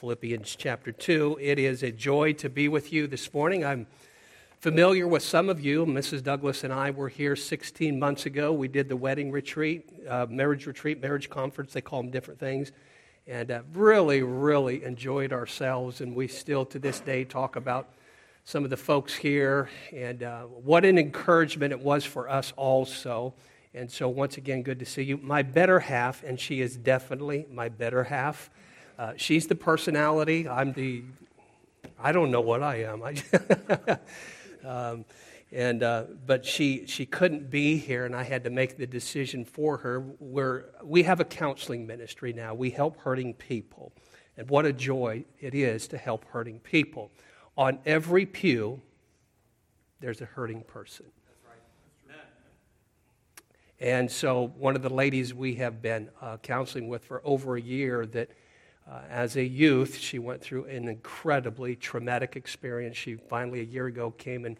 Philippians chapter 2. It is a joy to be with you this morning. I'm familiar with some of you. Mrs. Douglas and I were here 16 months ago. We did the wedding retreat, uh, marriage retreat, marriage conference. They call them different things. And uh, really, really enjoyed ourselves. And we still, to this day, talk about some of the folks here and uh, what an encouragement it was for us also. And so, once again, good to see you. My better half, and she is definitely my better half. Uh, she's the personality. I'm the, I don't know what I am. I Um, and, uh, but she, she couldn't be here, and I had to make the decision for her. We're, we have a counseling ministry now. We help hurting people. And what a joy it is to help hurting people. On every pew, there's a hurting person. And so, one of the ladies we have been uh, counseling with for over a year that uh, as a youth, she went through an incredibly traumatic experience. She finally, a year ago, came and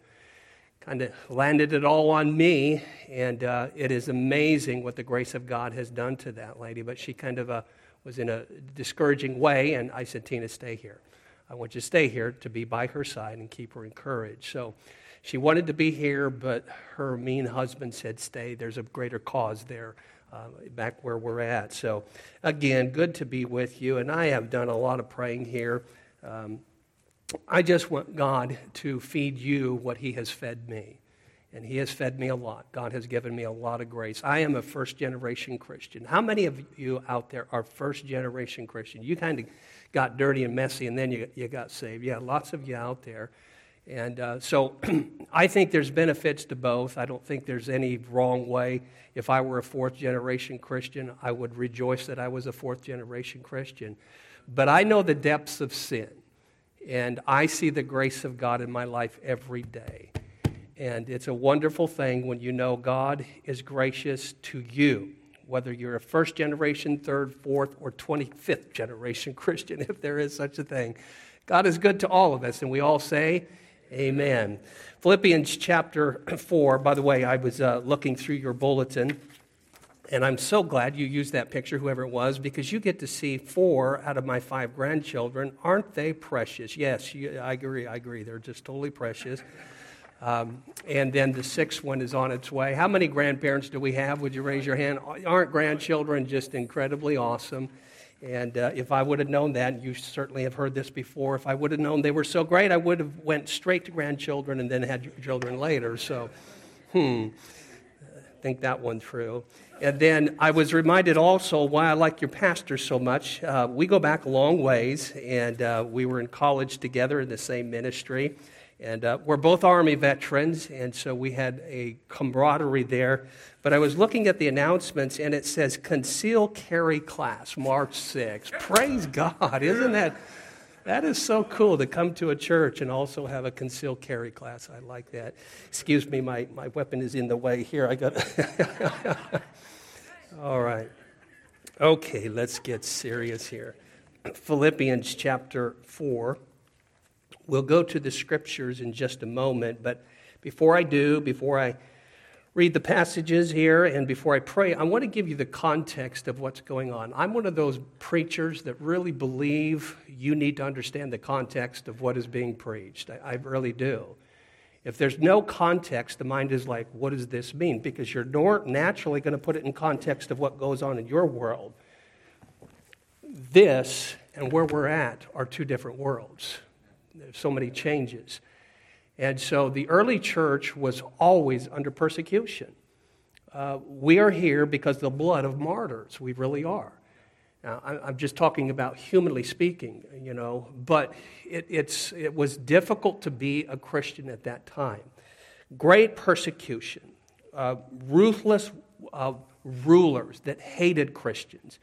kind of landed it all on me. And uh, it is amazing what the grace of God has done to that lady. But she kind of uh, was in a discouraging way. And I said, Tina, stay here. I want you to stay here to be by her side and keep her encouraged. So she wanted to be here, but her mean husband said, stay. There's a greater cause there uh, back where we're at. So, again, good to be with you. And I have done a lot of praying here. Um, I just want God to feed you what He has fed me. And He has fed me a lot. God has given me a lot of grace. I am a first generation Christian. How many of you out there are first generation Christian? You kind of got dirty and messy and then you, you got saved. Yeah, lots of you out there. And uh, so I think there's benefits to both. I don't think there's any wrong way. If I were a fourth generation Christian, I would rejoice that I was a fourth generation Christian. But I know the depths of sin, and I see the grace of God in my life every day. And it's a wonderful thing when you know God is gracious to you, whether you're a first generation, third, fourth, or 25th generation Christian, if there is such a thing. God is good to all of us, and we all say, Amen. Philippians chapter 4, by the way, I was uh, looking through your bulletin, and I'm so glad you used that picture, whoever it was, because you get to see four out of my five grandchildren. Aren't they precious? Yes, you, I agree. I agree. They're just totally precious. Um, and then the sixth one is on its way. How many grandparents do we have? Would you raise your hand? Aren't grandchildren just incredibly awesome? And uh, if I would have known that, you certainly have heard this before, if I would have known they were so great, I would have went straight to grandchildren and then had children later. So, hmm, think that one through. And then I was reminded also why I like your pastor so much. Uh, we go back a long ways, and uh, we were in college together in the same ministry. And uh, we're both Army veterans, and so we had a camaraderie there. But I was looking at the announcements, and it says Conceal Carry Class, March 6th. Praise God. Isn't that? That is so cool to come to a church and also have a concealed carry class. I like that. Excuse me, my, my weapon is in the way here. I got. All right. Okay, let's get serious here. Philippians chapter 4. We'll go to the scriptures in just a moment, but before I do, before I read the passages here and before I pray, I want to give you the context of what's going on. I'm one of those preachers that really believe you need to understand the context of what is being preached. I, I really do. If there's no context, the mind is like, what does this mean? Because you're naturally going to put it in context of what goes on in your world. This and where we're at are two different worlds. There's so many changes. And so the early church was always under persecution. Uh, we are here because of the blood of martyrs. We really are. Now, I'm just talking about humanly speaking, you know, but it, it's, it was difficult to be a Christian at that time. Great persecution, uh, ruthless uh, rulers that hated Christians.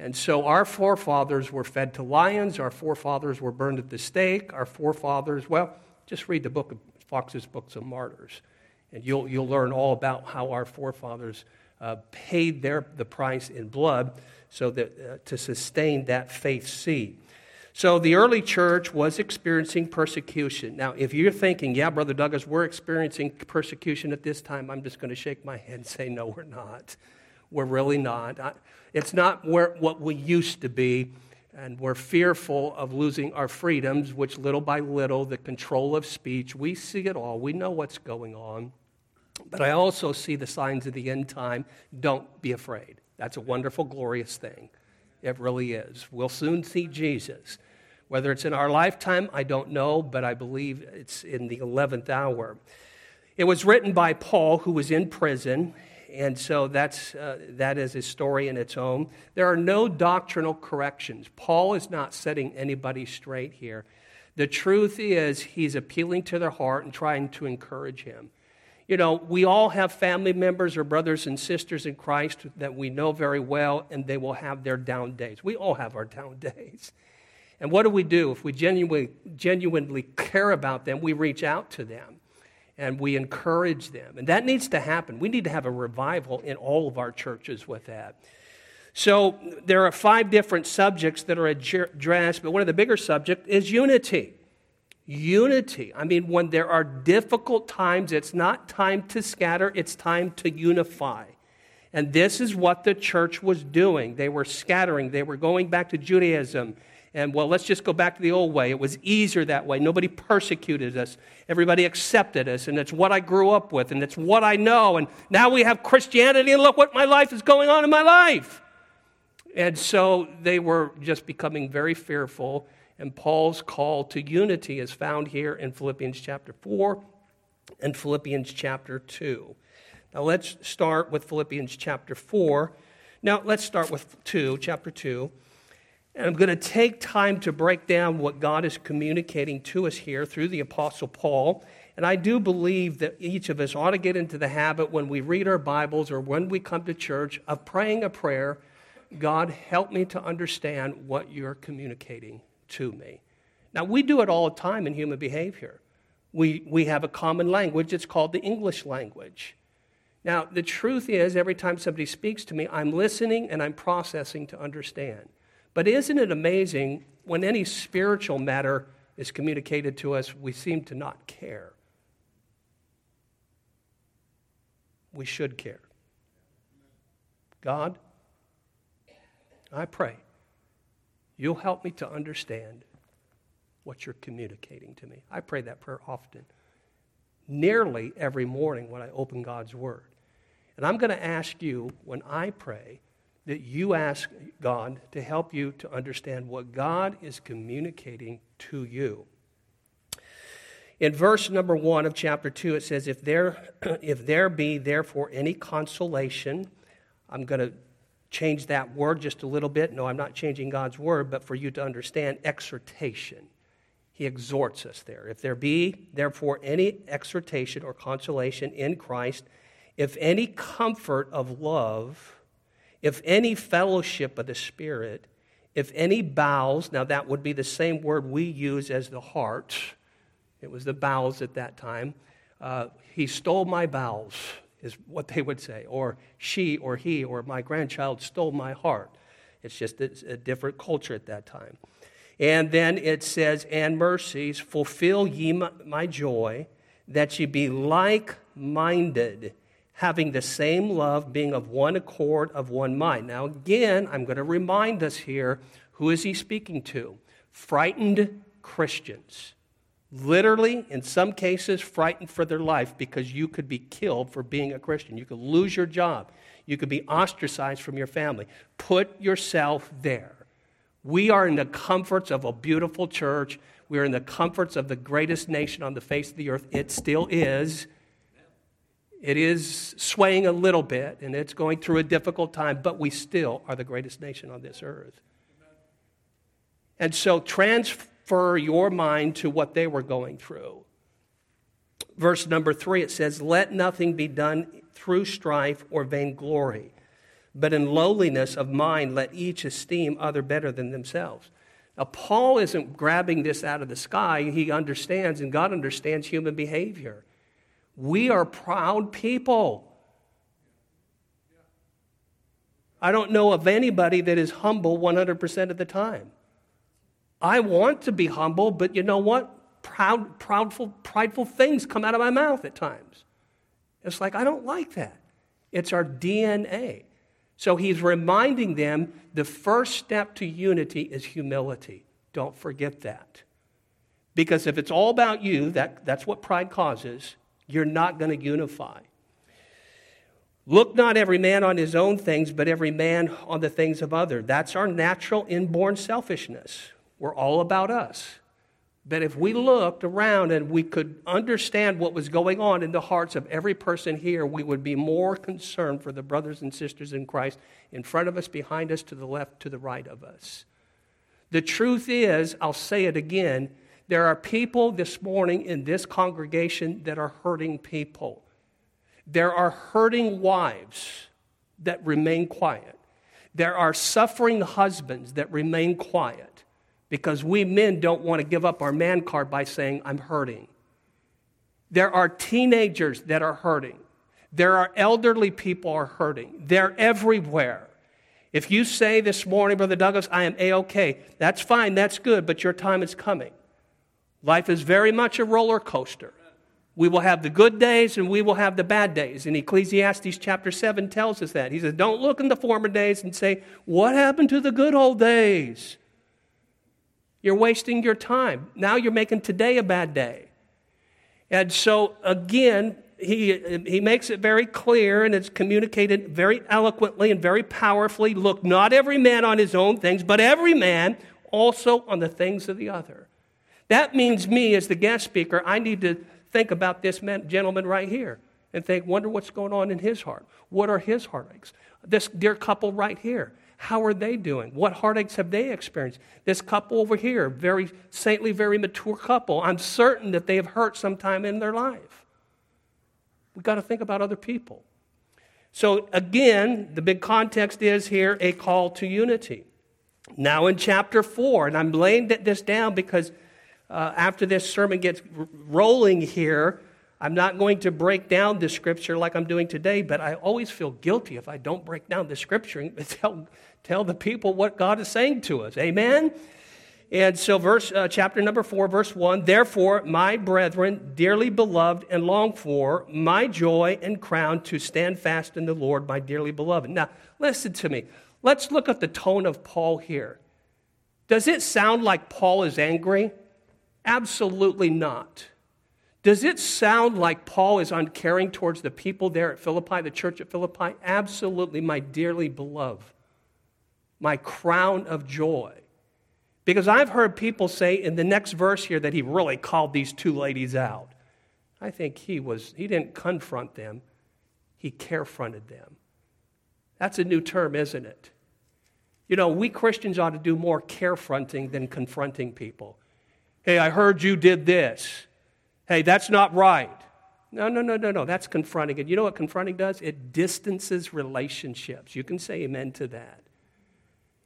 And so our forefathers were fed to lions, our forefathers were burned at the stake, our forefathers, well, just read the book of Foxe's Books of Martyrs, and you'll, you'll learn all about how our forefathers uh, paid their, the price in blood so that uh, to sustain that faith seed. So the early church was experiencing persecution. Now, if you're thinking, yeah, Brother Douglas, we're experiencing persecution at this time, I'm just going to shake my head and say, no, we're not. We're really not. It's not where, what we used to be. and we're fearful of losing our freedoms, which little by little, the control of speech, we see it all. We know what's going on. But I also see the signs of the end time. Don't be afraid. That's a wonderful, glorious thing. It really is. We'll soon see Jesus. Whether it's in our lifetime, I don't know, but I believe it's in the 11th hour. It was written by Paul, who was in prison, and so that's, uh, that is a story in its own. There are no doctrinal corrections. Paul is not setting anybody straight here. The truth is, he's appealing to their heart and trying to encourage him. You know, we all have family members or brothers and sisters in Christ that we know very well, and they will have their down days. We all have our down days. And what do we do? If we genuinely, genuinely care about them, we reach out to them and we encourage them. And that needs to happen. We need to have a revival in all of our churches with that. So there are five different subjects that are addressed, but one of the bigger subjects is unity. Unity. I mean, when there are difficult times, it's not time to scatter, it's time to unify. And this is what the church was doing. They were scattering, they were going back to Judaism and well, let's just go back to the old way. It was easier that way. Nobody persecuted us, everybody accepted us, and it's what I grew up with, and it's what I know. And now we have Christianity, and look what my life is going on in my life. And so they were just becoming very fearful. And Paul's call to unity is found here in Philippians chapter 4 and Philippians chapter 2. Now let's start with Philippians chapter 4. Now let's start with 2, chapter 2. And I'm going to take time to break down what God is communicating to us here through the Apostle Paul. And I do believe that each of us ought to get into the habit when we read our Bibles or when we come to church of praying a prayer God, help me to understand what you're communicating to me. Now, we do it all the time in human behavior. We, we have a common language, it's called the English language. Now, the truth is, every time somebody speaks to me, I'm listening and I'm processing to understand. But isn't it amazing when any spiritual matter is communicated to us, we seem to not care? We should care. God, I pray you'll help me to understand what you're communicating to me. I pray that prayer often, nearly every morning when I open God's Word. And I'm going to ask you when I pray that you ask God to help you to understand what God is communicating to you. In verse number one of chapter two, it says, If there, if there be therefore any consolation, I'm going to change that word just a little bit. No, I'm not changing God's word, but for you to understand exhortation. He exhorts us there. If there be therefore any exhortation or consolation in Christ, if any comfort of love, if any fellowship of the Spirit, if any bowels, now that would be the same word we use as the heart, it was the bowels at that time. Uh, he stole my bowels, is what they would say. Or she or he or my grandchild stole my heart. It's just a, a different culture at that time. And then it says, and mercies, fulfill ye my, my joy, that ye be like minded having the same love, being of one accord, of one mind. Now, again, I'm going to remind us here who is he speaking to? Frightened Christians. Literally, in some cases, frightened for their life because you could be killed for being a Christian. You could lose your job. You could be ostracized from your family. Put yourself there. We are in the comforts of a beautiful church. We are in the comforts of the greatest nation on the face of the earth. It still is. It is swaying a little bit and it's going through a difficult time, but we still are the greatest nation on this earth. And so transfer your mind to what they were going through. Verse number three, it says, Let nothing be done through strife or vainglory, but in lowliness of mind let each esteem other better than themselves. Now, Paul isn't grabbing this out of the sky. He understands, and God understands human behavior. We are proud people. I don't know of anybody that is humble 100% of the time. I want to be humble, but you know what? Proud, proudful, prideful things come out of my mouth at times. It's like, I don't like that. It's our DNA. So he's reminding them the first step to unity is humility. Don't forget that. Because if it's all about you, that, that's what pride causes, you're not going to unify. Look not every man on his own things, but every man on the things of other. That's our natural inborn selfishness. We're all about us. But if we looked around and we could understand what was going on in the hearts of every person here, we would be more concerned for the brothers and sisters in Christ in front of us, behind us, to the left, to the right of us. The truth is, I'll say it again, there are people this morning in this congregation that are hurting people. There are hurting wives that remain quiet. There are suffering husbands that remain quiet because we men don't want to give up our man card by saying, I'm hurting. There are teenagers that are hurting. There are elderly people are hurting. They're everywhere. If you say this morning, Brother Douglas, I am A OK, that's fine, that's good, but your time is coming. Life is very much a roller coaster. We will have the good days and we will have the bad days. And Ecclesiastes chapter 7 tells us that. He says, Don't look in the former days and say, What happened to the good old days? You're wasting your time. Now you're making today a bad day. And so, again, he, he makes it very clear and it's communicated very eloquently and very powerfully. Look, not every man on his own things, but every man also on the things of the other. That means me, as the guest speaker, I need to think about this man, gentleman right here and think, wonder what's going on in his heart. What are his heartaches? This dear couple right here, how are they doing? What heartaches have they experienced? This couple over here, very saintly, very mature couple, I'm certain that they have hurt sometime in their life. We've got to think about other people. So, again, the big context is here a call to unity. Now, in chapter 4, and I'm laying this down because uh, after this sermon gets rolling here, I'm not going to break down the scripture like I'm doing today, but I always feel guilty if I don't break down the scripture and tell, tell the people what God is saying to us. Amen? And so, verse, uh, chapter number four, verse one. Therefore, my brethren, dearly beloved and longed for, my joy and crown, to stand fast in the Lord, my dearly beloved. Now, listen to me. Let's look at the tone of Paul here. Does it sound like Paul is angry? Absolutely not. Does it sound like Paul is uncaring towards the people there at Philippi, the church at Philippi? Absolutely, my dearly beloved, my crown of joy. Because I've heard people say in the next verse here that he really called these two ladies out. I think he was, he didn't confront them, he carefronted them. That's a new term, isn't it? You know, we Christians ought to do more carefronting than confronting people. Hey, I heard you did this. Hey, that's not right. No, no, no, no, no. That's confronting. And you know what confronting does? It distances relationships. You can say amen to that.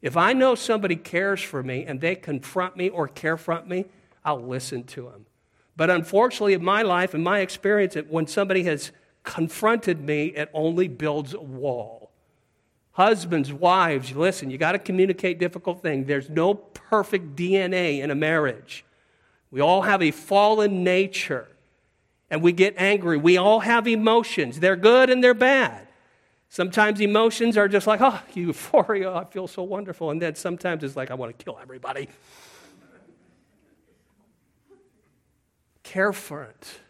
If I know somebody cares for me and they confront me or carefront me, I'll listen to them. But unfortunately, in my life, in my experience, when somebody has confronted me, it only builds a wall. Husbands, wives, listen, you got to communicate difficult things. There's no perfect DNA in a marriage. We all have a fallen nature and we get angry. We all have emotions. They're good and they're bad. Sometimes emotions are just like, oh, euphoria, I feel so wonderful. And then sometimes it's like, I want to kill everybody. Care for it.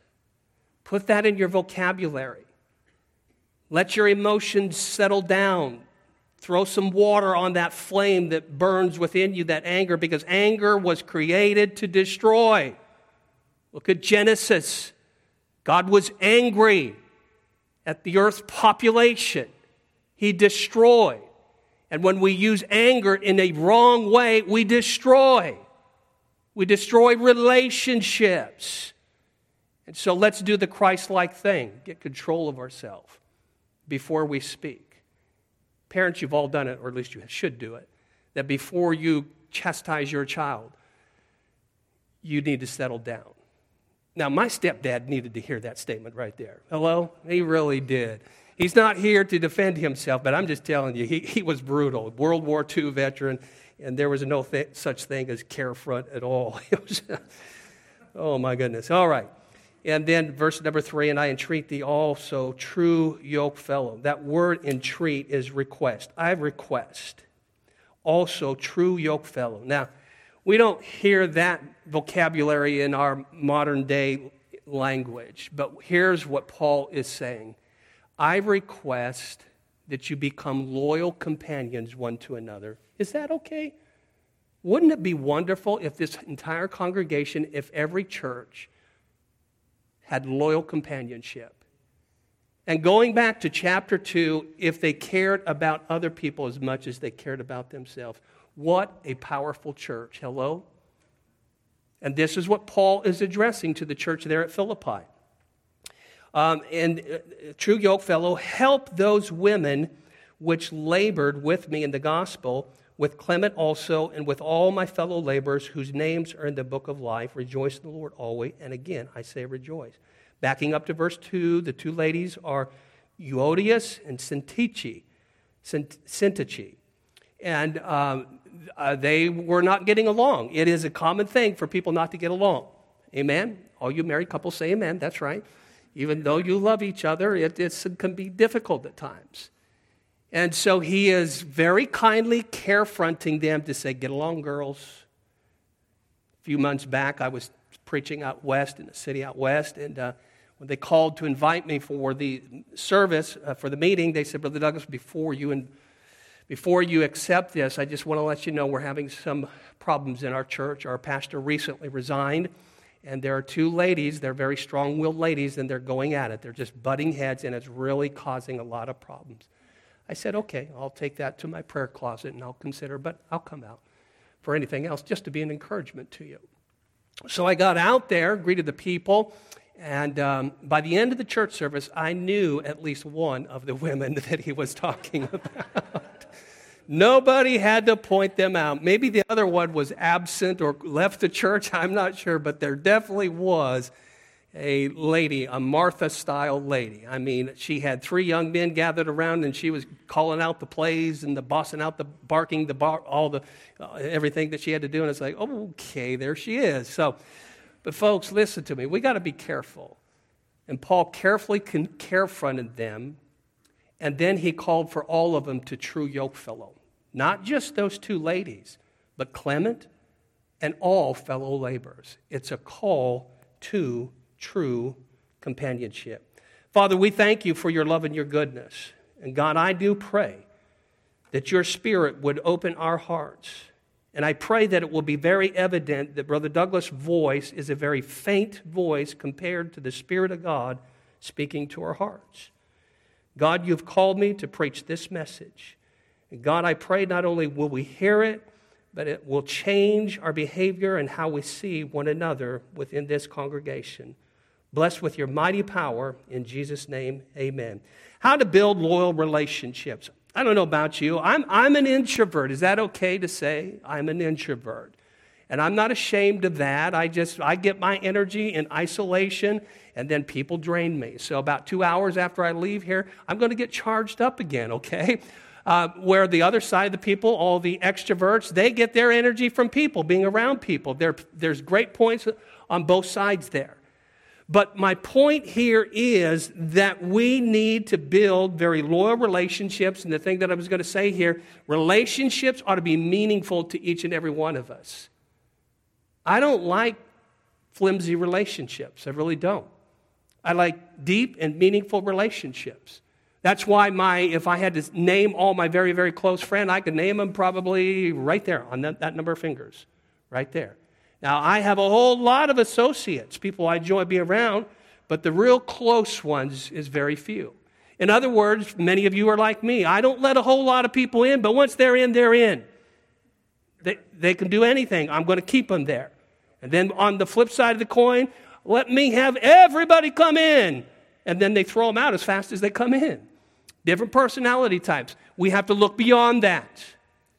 Put that in your vocabulary. Let your emotions settle down. Throw some water on that flame that burns within you, that anger, because anger was created to destroy. Look at Genesis. God was angry at the earth's population, He destroyed. And when we use anger in a wrong way, we destroy. We destroy relationships. And so let's do the Christ like thing get control of ourselves before we speak. Parents, you've all done it, or at least you should do it, that before you chastise your child, you need to settle down. Now, my stepdad needed to hear that statement right there. Hello? He really did. He's not here to defend himself, but I'm just telling you, he, he was brutal. World War II veteran, and there was no th- such thing as carefront at all. Oh, my goodness. All right. And then verse number three, and I entreat thee also, true yoke fellow. That word entreat is request. I request also, true yoke fellow. Now, we don't hear that vocabulary in our modern day language, but here's what Paul is saying I request that you become loyal companions one to another. Is that okay? Wouldn't it be wonderful if this entire congregation, if every church had loyal companionship? And going back to chapter 2, if they cared about other people as much as they cared about themselves, what a powerful church. Hello? And this is what Paul is addressing to the church there at Philippi. Um, and uh, true yoke fellow, help those women which labored with me in the gospel, with Clement also, and with all my fellow laborers whose names are in the book of life. Rejoice in the Lord always. And again, I say rejoice. Backing up to verse 2, the two ladies are Euodias and Syntyche. Syntyche. And um, uh, they were not getting along. It is a common thing for people not to get along. Amen? All you married couples say amen. That's right. Even though you love each other, it, it can be difficult at times. And so he is very kindly carefronting them to say, Get along, girls. A few months back, I was preaching out west in a city out west, and uh, when they called to invite me for the service, uh, for the meeting, they said, Brother Douglas, before you, and, before you accept this, I just want to let you know we're having some problems in our church. Our pastor recently resigned, and there are two ladies, they're very strong willed ladies, and they're going at it. They're just butting heads, and it's really causing a lot of problems. I said, okay, I'll take that to my prayer closet and I'll consider, but I'll come out for anything else just to be an encouragement to you. So I got out there, greeted the people, and um, by the end of the church service, I knew at least one of the women that he was talking about. Nobody had to point them out. Maybe the other one was absent or left the church, I'm not sure, but there definitely was a lady, a Martha style lady. I mean, she had three young men gathered around and she was calling out the plays and the bossing out the barking, the bar, all the uh, everything that she had to do. And it's like, okay, there she is. So, but folks, listen to me. We got to be careful. And Paul carefully carefronted them, and then he called for all of them to true yoke fellow. Not just those two ladies, but Clement and all fellow laborers. It's a call to true companionship. Father, we thank you for your love and your goodness. And God, I do pray that your spirit would open our hearts. And I pray that it will be very evident that Brother Douglas' voice is a very faint voice compared to the Spirit of God speaking to our hearts. God, you've called me to preach this message. And God, I pray not only will we hear it, but it will change our behavior and how we see one another within this congregation blessed with your mighty power. In Jesus' name, amen. How to build loyal relationships. I don't know about you. I'm, I'm an introvert. Is that okay to say? I'm an introvert. And I'm not ashamed of that. I just, I get my energy in isolation and then people drain me. So about two hours after I leave here, I'm going to get charged up again, okay? Uh, where the other side of the people, all the extroverts, they get their energy from people, being around people. There, there's great points on both sides there. But my point here is that we need to build very loyal relationships. And the thing that I was going to say here relationships ought to be meaningful to each and every one of us. I don't like flimsy relationships, I really don't. I like deep and meaningful relationships. That's why my, if I had to name all my very, very close friends, I could name them probably right there on that, that number of fingers, right there. Now, I have a whole lot of associates, people I enjoy being around, but the real close ones is very few. In other words, many of you are like me. I don't let a whole lot of people in, but once they're in, they're in. They, they can do anything. I'm going to keep them there. And then on the flip side of the coin, let me have everybody come in. And then they throw them out as fast as they come in. Different personality types. We have to look beyond that.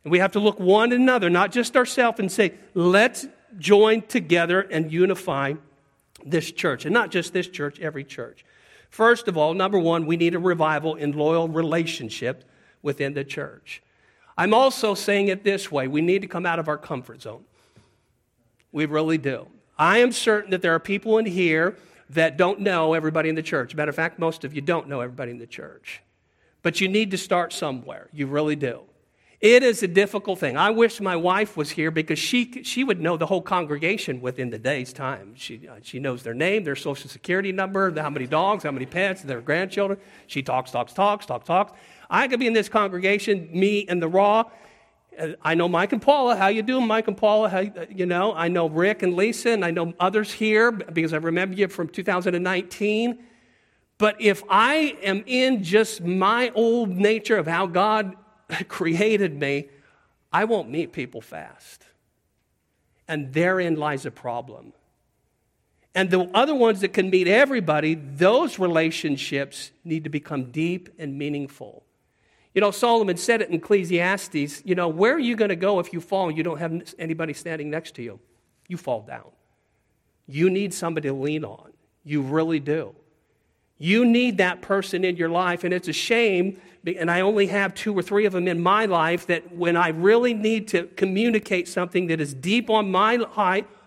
And we have to look one another, not just ourselves, and say, let's join together and unify this church. And not just this church, every church. First of all, number one, we need a revival in loyal relationship within the church. I'm also saying it this way we need to come out of our comfort zone. We really do. I am certain that there are people in here that don't know everybody in the church. Matter of fact, most of you don't know everybody in the church. But you need to start somewhere. You really do. It is a difficult thing. I wish my wife was here because she, she would know the whole congregation within the day's time. She, uh, she knows their name, their social security number, how many dogs, how many pets, their grandchildren. She talks, talks, talks, talks, talks. I could be in this congregation, me and the raw. Uh, I know Mike and Paula. How you doing, Mike and Paula? How, uh, you know, I know Rick and Lisa, and I know others here because I remember you from 2019. But if I am in just my old nature of how God created me, I won't meet people fast. And therein lies a problem. And the other ones that can meet everybody, those relationships need to become deep and meaningful. You know, Solomon said it in Ecclesiastes, you know, where are you going to go if you fall and you don't have anybody standing next to you? You fall down. You need somebody to lean on. You really do. You need that person in your life, and it's a shame, and I only have two or three of them in my life, that when I really need to communicate something that is deep on my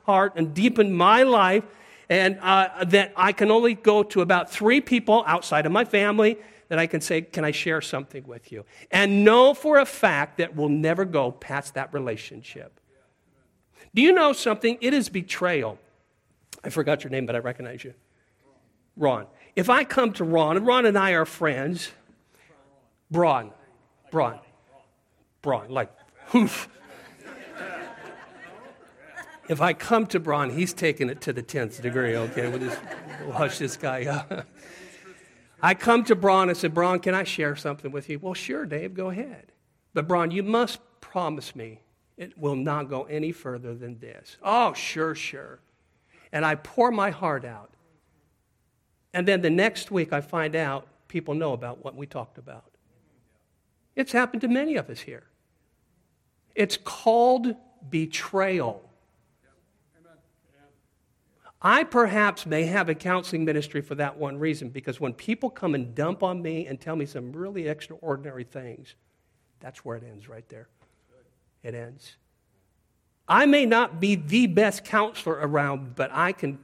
heart and deep in my life, and uh, that I can only go to about three people outside of my family that I can say, Can I share something with you? And know for a fact that we'll never go past that relationship. Do you know something? It is betrayal. I forgot your name, but I recognize you. Ron. If I come to Ron, and Ron and I are friends, Braun, Braun, Braun, like, oof. If I come to Braun, he's taking it to the 10th degree, okay? We'll just hush this guy up. I come to Braun and said, Braun, can I share something with you? Well, sure, Dave, go ahead. But Braun, you must promise me it will not go any further than this. Oh, sure, sure. And I pour my heart out. And then the next week, I find out people know about what we talked about. It's happened to many of us here. It's called betrayal. I perhaps may have a counseling ministry for that one reason because when people come and dump on me and tell me some really extraordinary things, that's where it ends right there. It ends. I may not be the best counselor around, but I can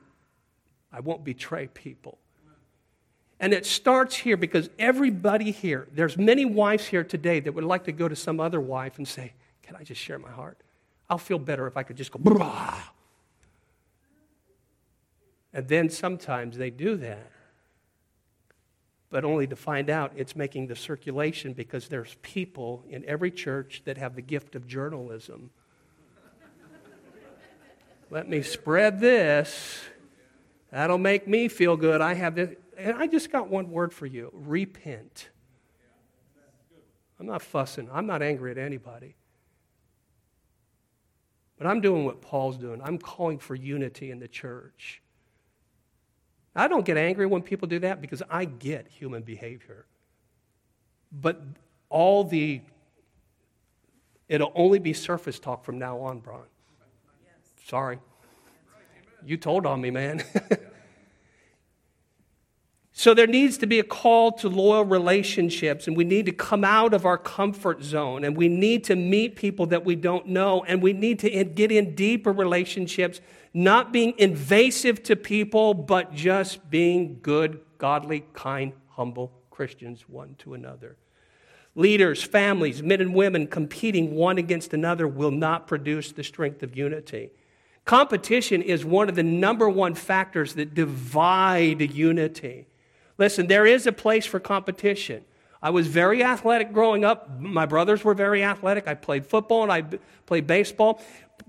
I won't betray people. And it starts here because everybody here, there's many wives here today that would like to go to some other wife and say, Can I just share my heart? I'll feel better if I could just go, Brah. And then sometimes they do that, but only to find out it's making the circulation because there's people in every church that have the gift of journalism. Let me spread this. That'll make me feel good. I have this. And I just got one word for you repent. I'm not fussing, I'm not angry at anybody. But I'm doing what Paul's doing. I'm calling for unity in the church. I don't get angry when people do that because I get human behavior. But all the, it'll only be surface talk from now on, Brian. Sorry. You told on me, man. So there needs to be a call to loyal relationships, and we need to come out of our comfort zone, and we need to meet people that we don't know, and we need to get in deeper relationships, not being invasive to people, but just being good, godly, kind, humble Christians one to another. Leaders, families, men and women competing one against another will not produce the strength of unity. Competition is one of the number one factors that divide unity. Listen, there is a place for competition. I was very athletic growing up. My brothers were very athletic. I played football and I played baseball.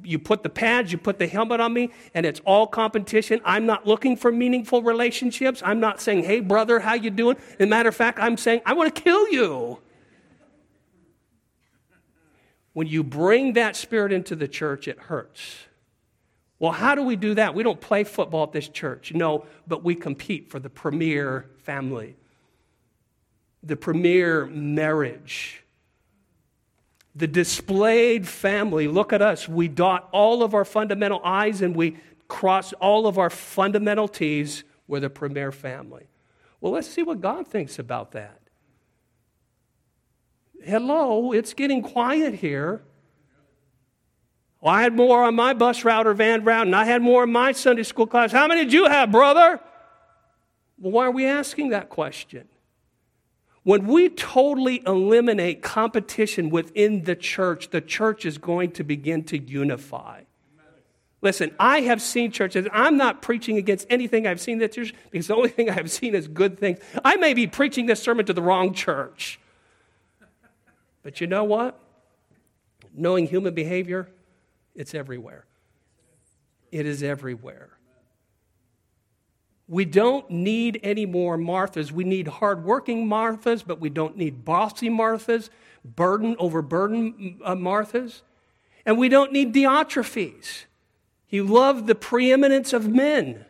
You put the pads, you put the helmet on me, and it's all competition. I'm not looking for meaningful relationships. I'm not saying, "Hey, brother, how you doing?" As a matter of fact, I'm saying, "I want to kill you." When you bring that spirit into the church, it hurts. Well, how do we do that? We don't play football at this church. No, but we compete for the premier family, the premier marriage, the displayed family. Look at us. We dot all of our fundamental I's and we cross all of our fundamental T's. We're the premier family. Well, let's see what God thinks about that. Hello, it's getting quiet here. Well, I had more on my bus route or van route, and I had more in my Sunday school class. How many did you have, brother? Well, why are we asking that question? When we totally eliminate competition within the church, the church is going to begin to unify. Listen, I have seen churches, I'm not preaching against anything I've seen that church because the only thing I've seen is good things. I may be preaching this sermon to the wrong church. But you know what? Knowing human behavior, it's everywhere. It is everywhere. We don't need any more Marthas. We need hardworking Marthas, but we don't need bossy Marthas, burden over burden uh, Marthas. And we don't need Diotrephes. He loved the preeminence of men.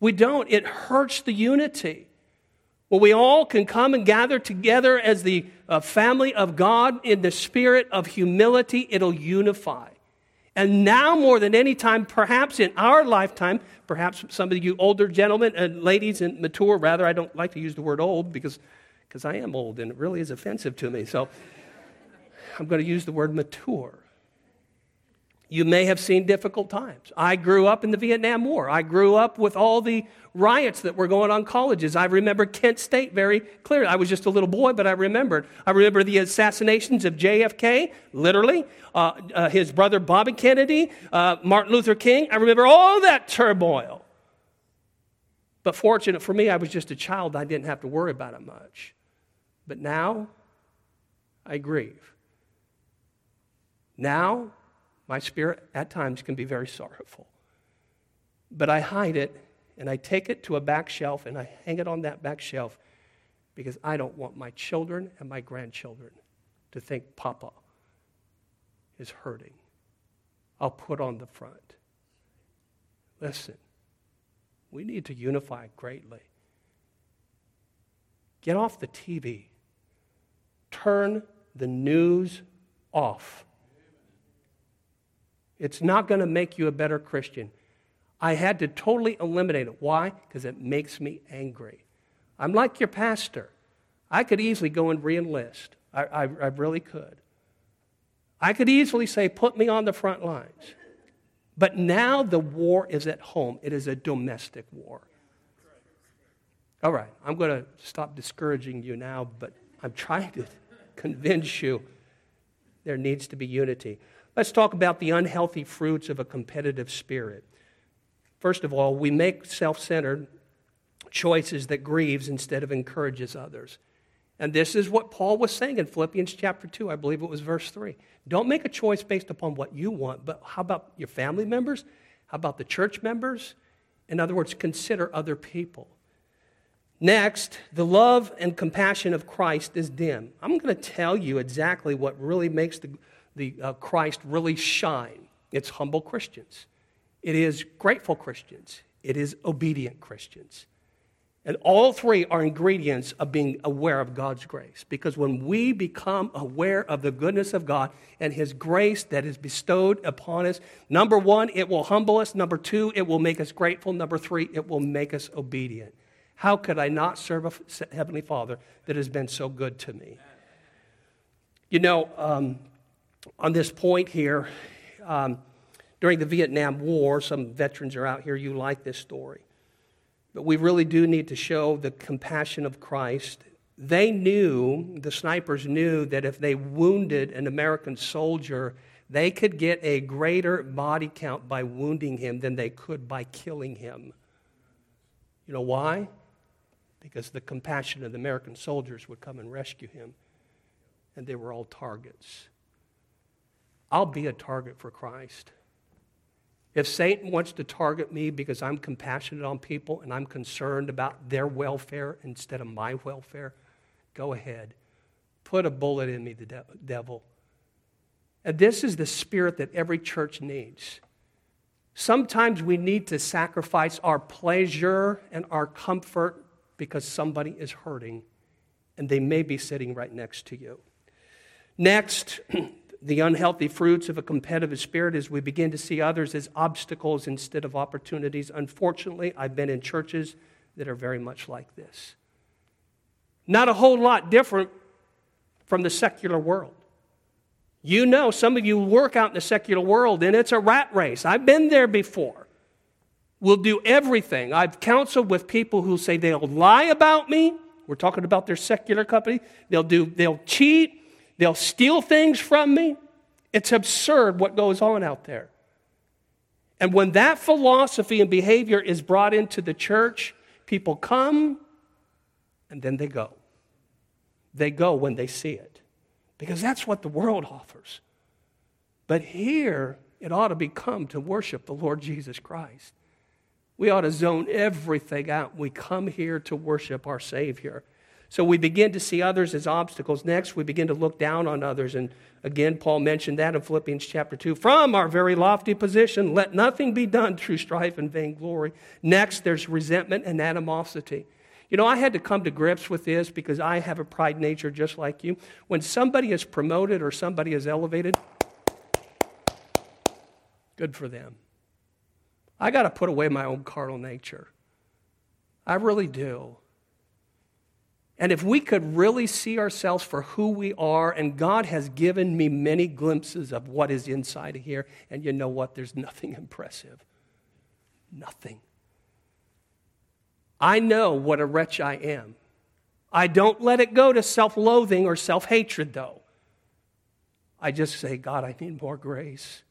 We don't. It hurts the unity. Well, we all can come and gather together as the uh, family of God in the spirit of humility, it'll unify. And now, more than any time, perhaps in our lifetime, perhaps some of you older gentlemen and ladies and mature, rather, I don't like to use the word old because, because I am old and it really is offensive to me. So I'm going to use the word mature. You may have seen difficult times. I grew up in the Vietnam War. I grew up with all the riots that were going on colleges. I remember Kent State very clearly. I was just a little boy, but I remembered. I remember the assassinations of JFK, literally, uh, uh, his brother Bobby Kennedy, uh, Martin Luther King. I remember all that turmoil. But fortunate for me, I was just a child. I didn't have to worry about it much. But now, I grieve. Now, my spirit at times can be very sorrowful. But I hide it and I take it to a back shelf and I hang it on that back shelf because I don't want my children and my grandchildren to think Papa is hurting. I'll put on the front. Listen, we need to unify greatly. Get off the TV. Turn the news off. It's not going to make you a better Christian. I had to totally eliminate it. Why? Because it makes me angry. I'm like your pastor. I could easily go and reenlist. I, I, I really could. I could easily say, put me on the front lines. But now the war is at home, it is a domestic war. All right, I'm going to stop discouraging you now, but I'm trying to convince you there needs to be unity. Let's talk about the unhealthy fruits of a competitive spirit. First of all, we make self centered choices that grieves instead of encourages others. And this is what Paul was saying in Philippians chapter 2. I believe it was verse 3. Don't make a choice based upon what you want, but how about your family members? How about the church members? In other words, consider other people. Next, the love and compassion of Christ is dim. I'm going to tell you exactly what really makes the, the uh, Christ really shine. It's humble Christians. It is grateful Christians. It is obedient Christians. And all three are ingredients of being aware of God's grace. Because when we become aware of the goodness of God and His grace that is bestowed upon us, number one, it will humble us. Number two, it will make us grateful. Number three, it will make us obedient. How could I not serve a Heavenly Father that has been so good to me? You know, um, on this point here, um, during the Vietnam War, some veterans are out here, you like this story. But we really do need to show the compassion of Christ. They knew, the snipers knew, that if they wounded an American soldier, they could get a greater body count by wounding him than they could by killing him. You know why? Because the compassion of the American soldiers would come and rescue him, and they were all targets. I'll be a target for Christ. If Satan wants to target me because I'm compassionate on people and I'm concerned about their welfare instead of my welfare, go ahead. Put a bullet in me, the de- devil. And this is the spirit that every church needs. Sometimes we need to sacrifice our pleasure and our comfort because somebody is hurting and they may be sitting right next to you. Next, the unhealthy fruits of a competitive spirit is we begin to see others as obstacles instead of opportunities. Unfortunately, I've been in churches that are very much like this. Not a whole lot different from the secular world. You know, some of you work out in the secular world and it's a rat race. I've been there before. We'll do everything. I've counseled with people who say they'll lie about me. We're talking about their secular company. They'll do they'll cheat, they'll steal things from me. It's absurd what goes on out there. And when that philosophy and behavior is brought into the church, people come and then they go. They go when they see it because that's what the world offers. But here, it ought to be come to worship the Lord Jesus Christ. We ought to zone everything out. We come here to worship our Savior. So we begin to see others as obstacles. Next, we begin to look down on others. And again, Paul mentioned that in Philippians chapter 2. From our very lofty position, let nothing be done through strife and vainglory. Next, there's resentment and animosity. You know, I had to come to grips with this because I have a pride nature just like you. When somebody is promoted or somebody is elevated, good for them. I got to put away my own carnal nature. I really do. And if we could really see ourselves for who we are, and God has given me many glimpses of what is inside of here, and you know what? There's nothing impressive. Nothing. I know what a wretch I am. I don't let it go to self loathing or self hatred, though. I just say, God, I need more grace.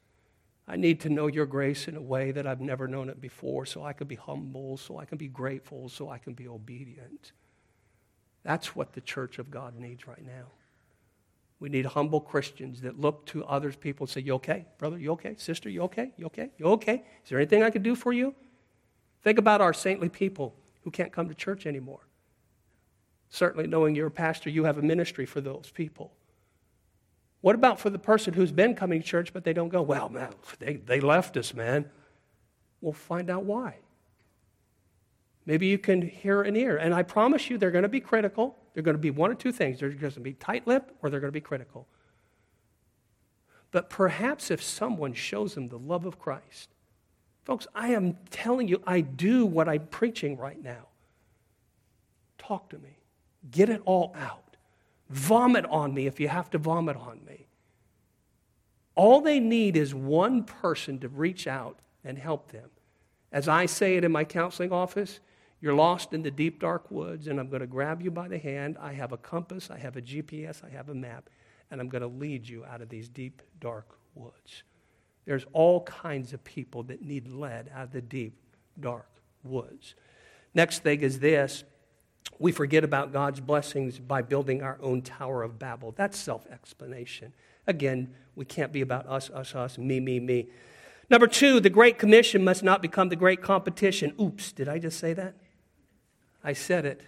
I need to know your grace in a way that I've never known it before so I can be humble, so I can be grateful, so I can be obedient. That's what the church of God needs right now. We need humble Christians that look to others people and say, You okay? Brother, you okay? Sister, you okay? You okay? You okay? Is there anything I can do for you? Think about our saintly people who can't come to church anymore. Certainly, knowing you're a pastor, you have a ministry for those people. What about for the person who's been coming to church but they don't go? Well, man, they, they left us, man. We'll find out why. Maybe you can hear an ear. And I promise you, they're going to be critical. They're going to be one or two things. They're going to be tight lipped or they're going to be critical. But perhaps if someone shows them the love of Christ, folks, I am telling you, I do what I'm preaching right now. Talk to me, get it all out. Vomit on me if you have to vomit on me. All they need is one person to reach out and help them. As I say it in my counseling office, you're lost in the deep, dark woods, and I'm going to grab you by the hand. I have a compass, I have a GPS, I have a map, and I'm going to lead you out of these deep, dark woods. There's all kinds of people that need led out of the deep, dark woods. Next thing is this we forget about God's blessings by building our own Tower of Babel. That's self explanation. Again, we can't be about us, us, us, me, me, me. Number two, the Great Commission must not become the great competition. Oops, did I just say that? I said it.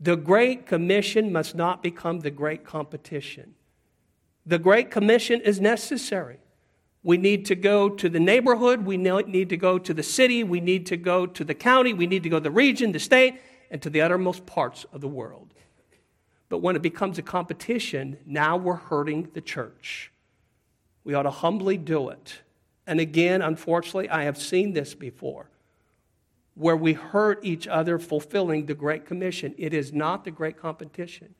The Great Commission must not become the great competition. The Great Commission is necessary. We need to go to the neighborhood, we need to go to the city, we need to go to the county, we need to go to the region, the state, and to the uttermost parts of the world. But when it becomes a competition, now we're hurting the church. We ought to humbly do it. And again, unfortunately, I have seen this before where we hurt each other fulfilling the Great Commission. It is not the great competition.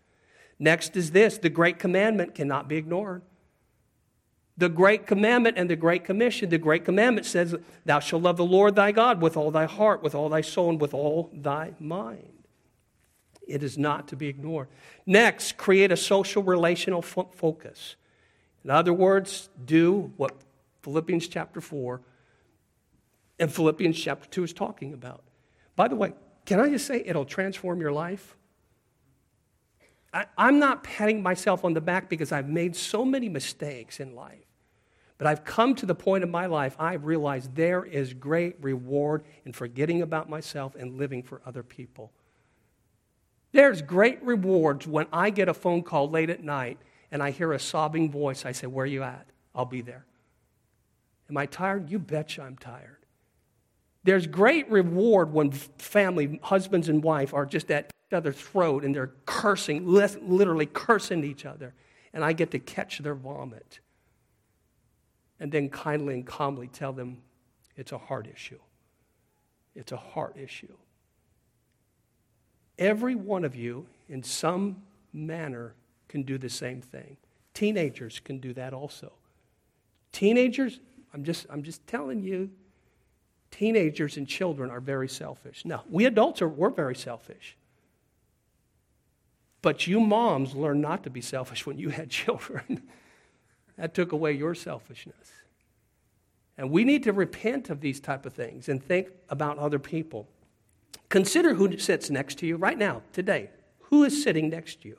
Next is this the Great Commandment cannot be ignored. The Great Commandment and the Great Commission. The Great Commandment says, Thou shalt love the Lord thy God with all thy heart, with all thy soul, and with all thy mind. It is not to be ignored. Next, create a social relational fo- focus. In other words, do what Philippians chapter 4 and Philippians chapter 2 is talking about. By the way, can I just say it'll transform your life? I, am not patting myself on the back because I've made so many mistakes in life. But I've come to the point in my life, I've realized there is great reward in forgetting about myself and living for other people. There's great rewards when I get a phone call late at night and I hear a sobbing voice. I say, Where are you at? I'll be there. Am I tired? You betcha I'm tired. There's great reward when family, husbands and wife, are just at each other's throat and they're cursing, literally cursing each other. And I get to catch their vomit and then kindly and calmly tell them it's a heart issue. It's a heart issue. Every one of you, in some manner, can do the same thing. Teenagers can do that also. Teenagers, I'm just, I'm just telling you, Teenagers and children are very selfish. Now, we adults are we're very selfish. But you moms learned not to be selfish when you had children. that took away your selfishness. And we need to repent of these type of things and think about other people. Consider who sits next to you right now, today. Who is sitting next to you?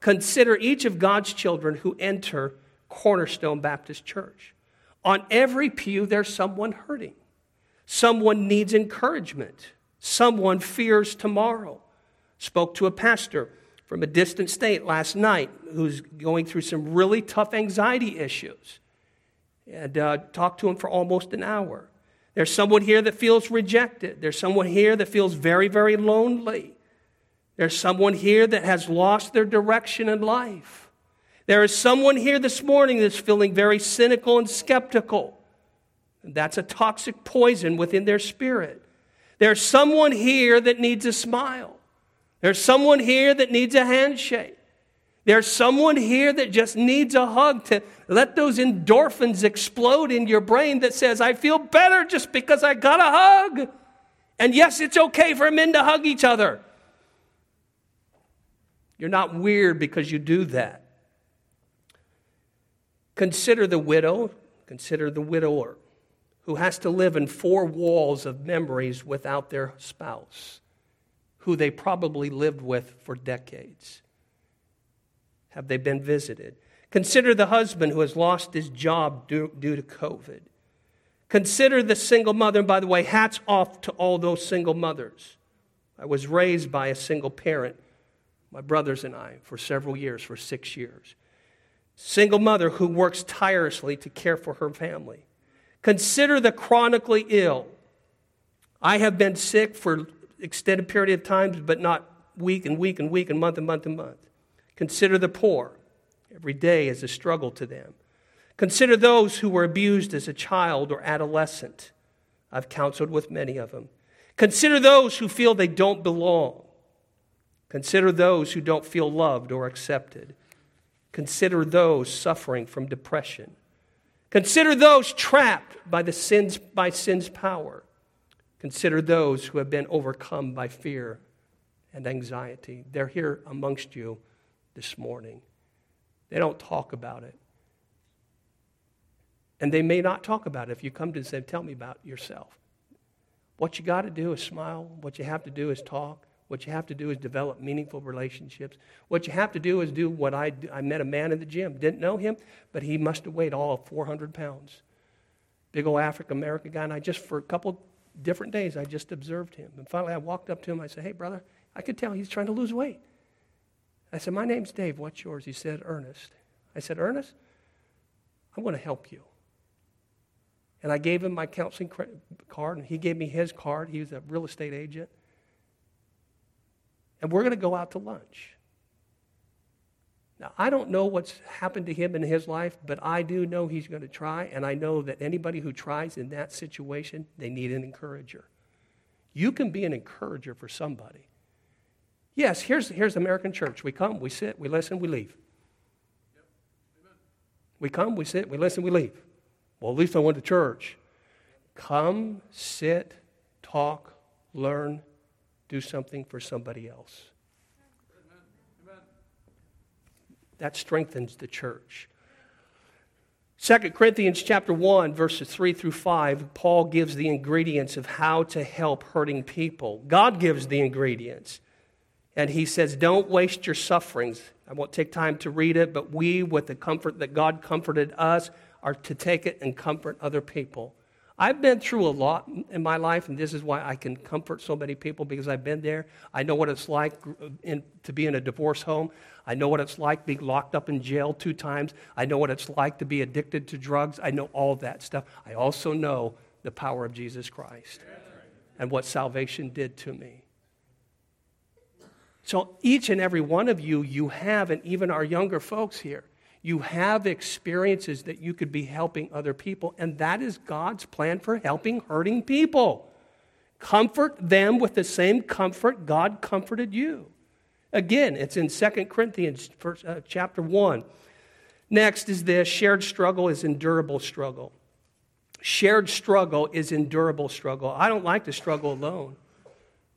Consider each of God's children who enter Cornerstone Baptist Church. On every pew, there's someone hurting. Someone needs encouragement. Someone fears tomorrow. Spoke to a pastor from a distant state last night who's going through some really tough anxiety issues. And uh, talked to him for almost an hour. There's someone here that feels rejected. There's someone here that feels very, very lonely. There's someone here that has lost their direction in life. There is someone here this morning that's feeling very cynical and skeptical. That's a toxic poison within their spirit. There's someone here that needs a smile. There's someone here that needs a handshake. There's someone here that just needs a hug to let those endorphins explode in your brain that says, I feel better just because I got a hug. And yes, it's okay for men to hug each other. You're not weird because you do that. Consider the widow, consider the widower who has to live in four walls of memories without their spouse who they probably lived with for decades? Have they been visited? Consider the husband who has lost his job due, due to COVID. Consider the single mother. And by the way, hats off to all those single mothers. I was raised by a single parent, my brothers and I, for several years, for six years. Single mother who works tirelessly to care for her family. Consider the chronically ill. I have been sick for extended period of times, but not week and week and week and month and month and month. Consider the poor. Every day is a struggle to them. Consider those who were abused as a child or adolescent. I've counseled with many of them. Consider those who feel they don't belong. Consider those who don't feel loved or accepted. Consider those suffering from depression. Consider those trapped by the sins by sin's power. Consider those who have been overcome by fear and anxiety. They're here amongst you this morning. They don't talk about it. And they may not talk about it if you come to them and say, Tell me about yourself. What you got to do is smile. What you have to do is talk. What you have to do is develop meaningful relationships. What you have to do is do what I do. I met a man in the gym. Didn't know him, but he must have weighed all of 400 pounds. Big old African American guy. And I just, for a couple different days, I just observed him. And finally, I walked up to him. I said, Hey, brother, I could tell he's trying to lose weight. I said, My name's Dave. What's yours? He said, Ernest. I said, Ernest, I want to help you. And I gave him my counseling card, and he gave me his card. He was a real estate agent. And we're going to go out to lunch. Now, I don't know what's happened to him in his life, but I do know he's going to try, and I know that anybody who tries in that situation, they need an encourager. You can be an encourager for somebody. Yes, here's, here's American church. We come, we sit, we listen, we leave. We come, we sit, we listen, we leave. Well, at least I went to church. Come, sit, talk, learn, do something for somebody else. That strengthens the church. 2 Corinthians chapter 1 verses 3 through 5 Paul gives the ingredients of how to help hurting people. God gives the ingredients. And he says don't waste your sufferings. I won't take time to read it, but we with the comfort that God comforted us are to take it and comfort other people. I've been through a lot in my life, and this is why I can comfort so many people because I've been there. I know what it's like uh, in, to be in a divorce home. I know what it's like being locked up in jail two times. I know what it's like to be addicted to drugs. I know all that stuff. I also know the power of Jesus Christ and what salvation did to me. So, each and every one of you, you have, and even our younger folks here, you have experiences that you could be helping other people, and that is God's plan for helping hurting people. Comfort them with the same comfort God comforted you. Again, it's in 2 Corinthians uh, chapter 1. Next is this shared struggle is endurable struggle. Shared struggle is endurable struggle. I don't like to struggle alone.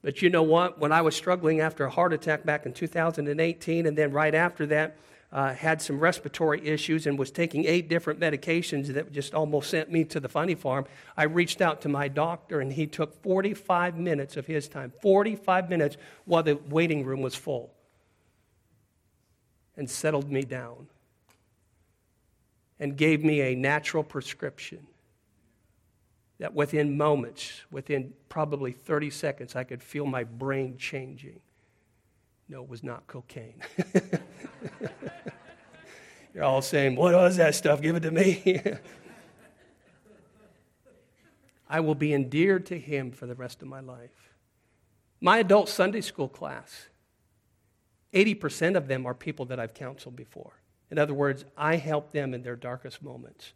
But you know what? When I was struggling after a heart attack back in 2018, and then right after that, uh, had some respiratory issues and was taking eight different medications that just almost sent me to the funny farm. I reached out to my doctor, and he took 45 minutes of his time 45 minutes while the waiting room was full and settled me down and gave me a natural prescription that within moments, within probably 30 seconds, I could feel my brain changing. No, it was not cocaine. You're all saying, What was that stuff? Give it to me. I will be endeared to him for the rest of my life. My adult Sunday school class, 80% of them are people that I've counseled before. In other words, I help them in their darkest moments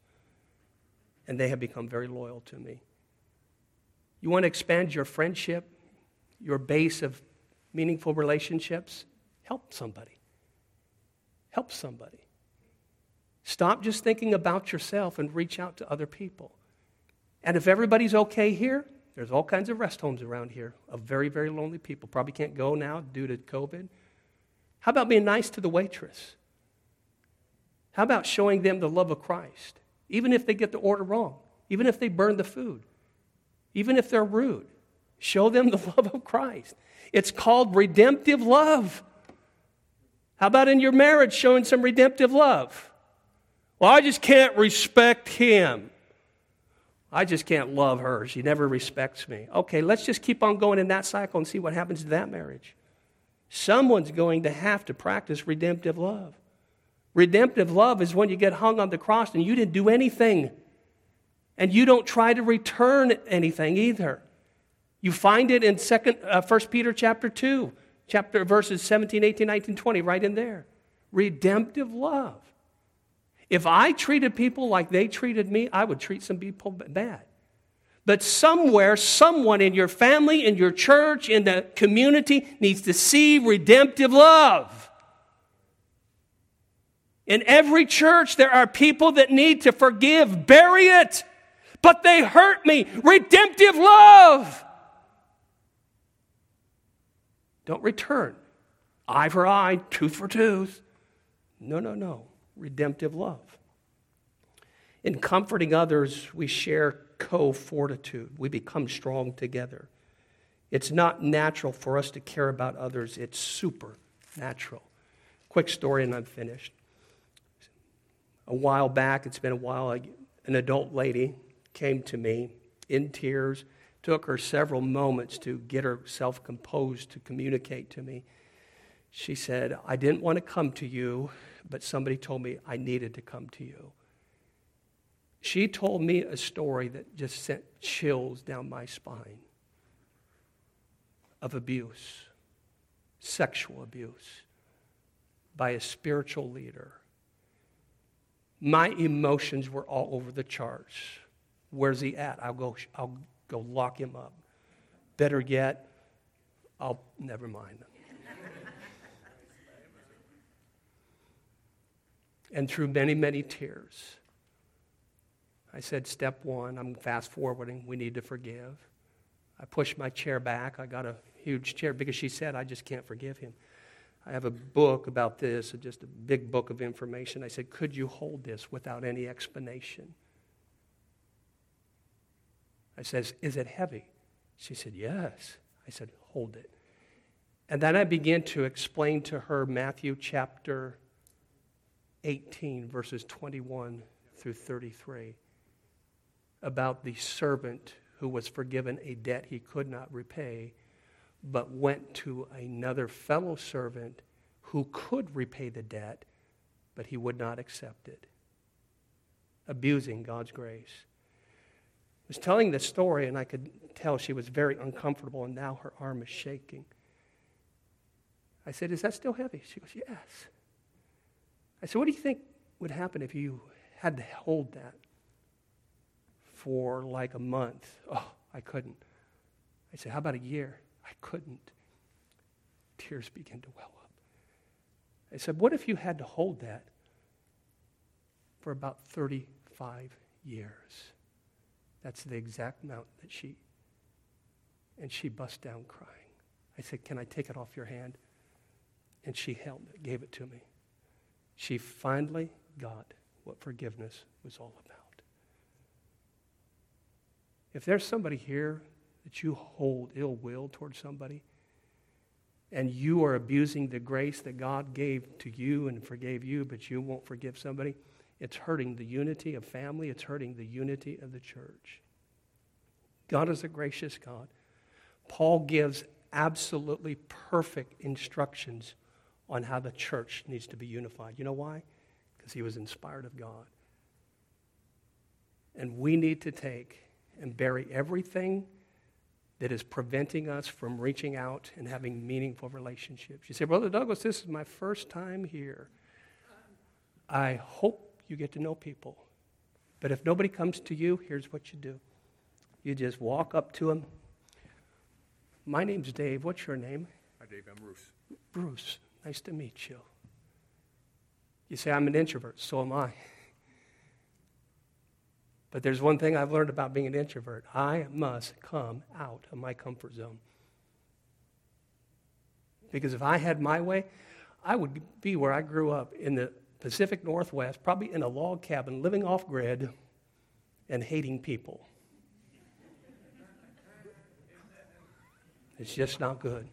and they have become very loyal to me. You want to expand your friendship, your base of meaningful relationships? Help somebody. Help somebody. Stop just thinking about yourself and reach out to other people. And if everybody's okay here, there's all kinds of rest homes around here of very, very lonely people. Probably can't go now due to COVID. How about being nice to the waitress? How about showing them the love of Christ? even if they get the order wrong, even if they burn the food, even if they're rude. Show them the love of Christ. It's called redemptive love. How about in your marriage showing some redemptive love? Well, I just can't respect him. I just can't love her. She never respects me. Okay, let's just keep on going in that cycle and see what happens to that marriage. Someone's going to have to practice redemptive love. Redemptive love is when you get hung on the cross and you didn't do anything. And you don't try to return anything either. You find it in second, uh, 1 Peter chapter 2, chapter verses 17, 18, 19, 20, right in there. Redemptive love. If I treated people like they treated me, I would treat some people bad. But somewhere, someone in your family, in your church, in the community needs to see redemptive love. In every church, there are people that need to forgive. Bury it. But they hurt me. Redemptive love. Don't return. Eye for eye, tooth for tooth. No, no, no. Redemptive love. In comforting others, we share co fortitude. We become strong together. It's not natural for us to care about others, it's supernatural. Quick story, and I'm finished a while back, it's been a while, an adult lady came to me in tears. Took her several moments to get herself composed to communicate to me. She said, I didn't want to come to you, but somebody told me I needed to come to you. She told me a story that just sent chills down my spine of abuse, sexual abuse by a spiritual leader my emotions were all over the charts. Where's he at? I'll go, I'll go lock him up. Better yet, I'll never mind. and through many, many tears, I said, Step one, I'm fast forwarding. We need to forgive. I pushed my chair back. I got a huge chair because she said, I just can't forgive him. I have a book about this, just a big book of information. I said, Could you hold this without any explanation? I says, Is it heavy? She said, Yes. I said, Hold it. And then I began to explain to her Matthew chapter 18, verses 21 through 33, about the servant who was forgiven a debt he could not repay but went to another fellow servant who could repay the debt, but he would not accept it, abusing God's grace. Was telling this story, and I could tell she was very uncomfortable, and now her arm is shaking. I said, Is that still heavy? She goes, Yes. I said, What do you think would happen if you had to hold that for like a month? Oh, I couldn't. I said, How about a year? I couldn't. Tears began to well up. I said, What if you had to hold that for about 35 years? That's the exact amount that she, and she bust down crying. I said, Can I take it off your hand? And she held it, gave it to me. She finally got what forgiveness was all about. If there's somebody here that you hold ill will towards somebody, and you are abusing the grace that God gave to you and forgave you, but you won't forgive somebody, it's hurting the unity of family, it's hurting the unity of the church. God is a gracious God. Paul gives absolutely perfect instructions on how the church needs to be unified. You know why? Because he was inspired of God. And we need to take and bury everything that is preventing us from reaching out and having meaningful relationships. You say, Brother Douglas, this is my first time here. I hope you get to know people. But if nobody comes to you, here's what you do you just walk up to them. My name's Dave. What's your name? Hi, Dave. I'm Bruce. Bruce. Nice to meet you. You say, I'm an introvert. So am I. But there's one thing I've learned about being an introvert I must come out of my comfort zone. Because if I had my way, I would be where I grew up in the Pacific Northwest, probably in a log cabin, living off grid and hating people. It's just not good.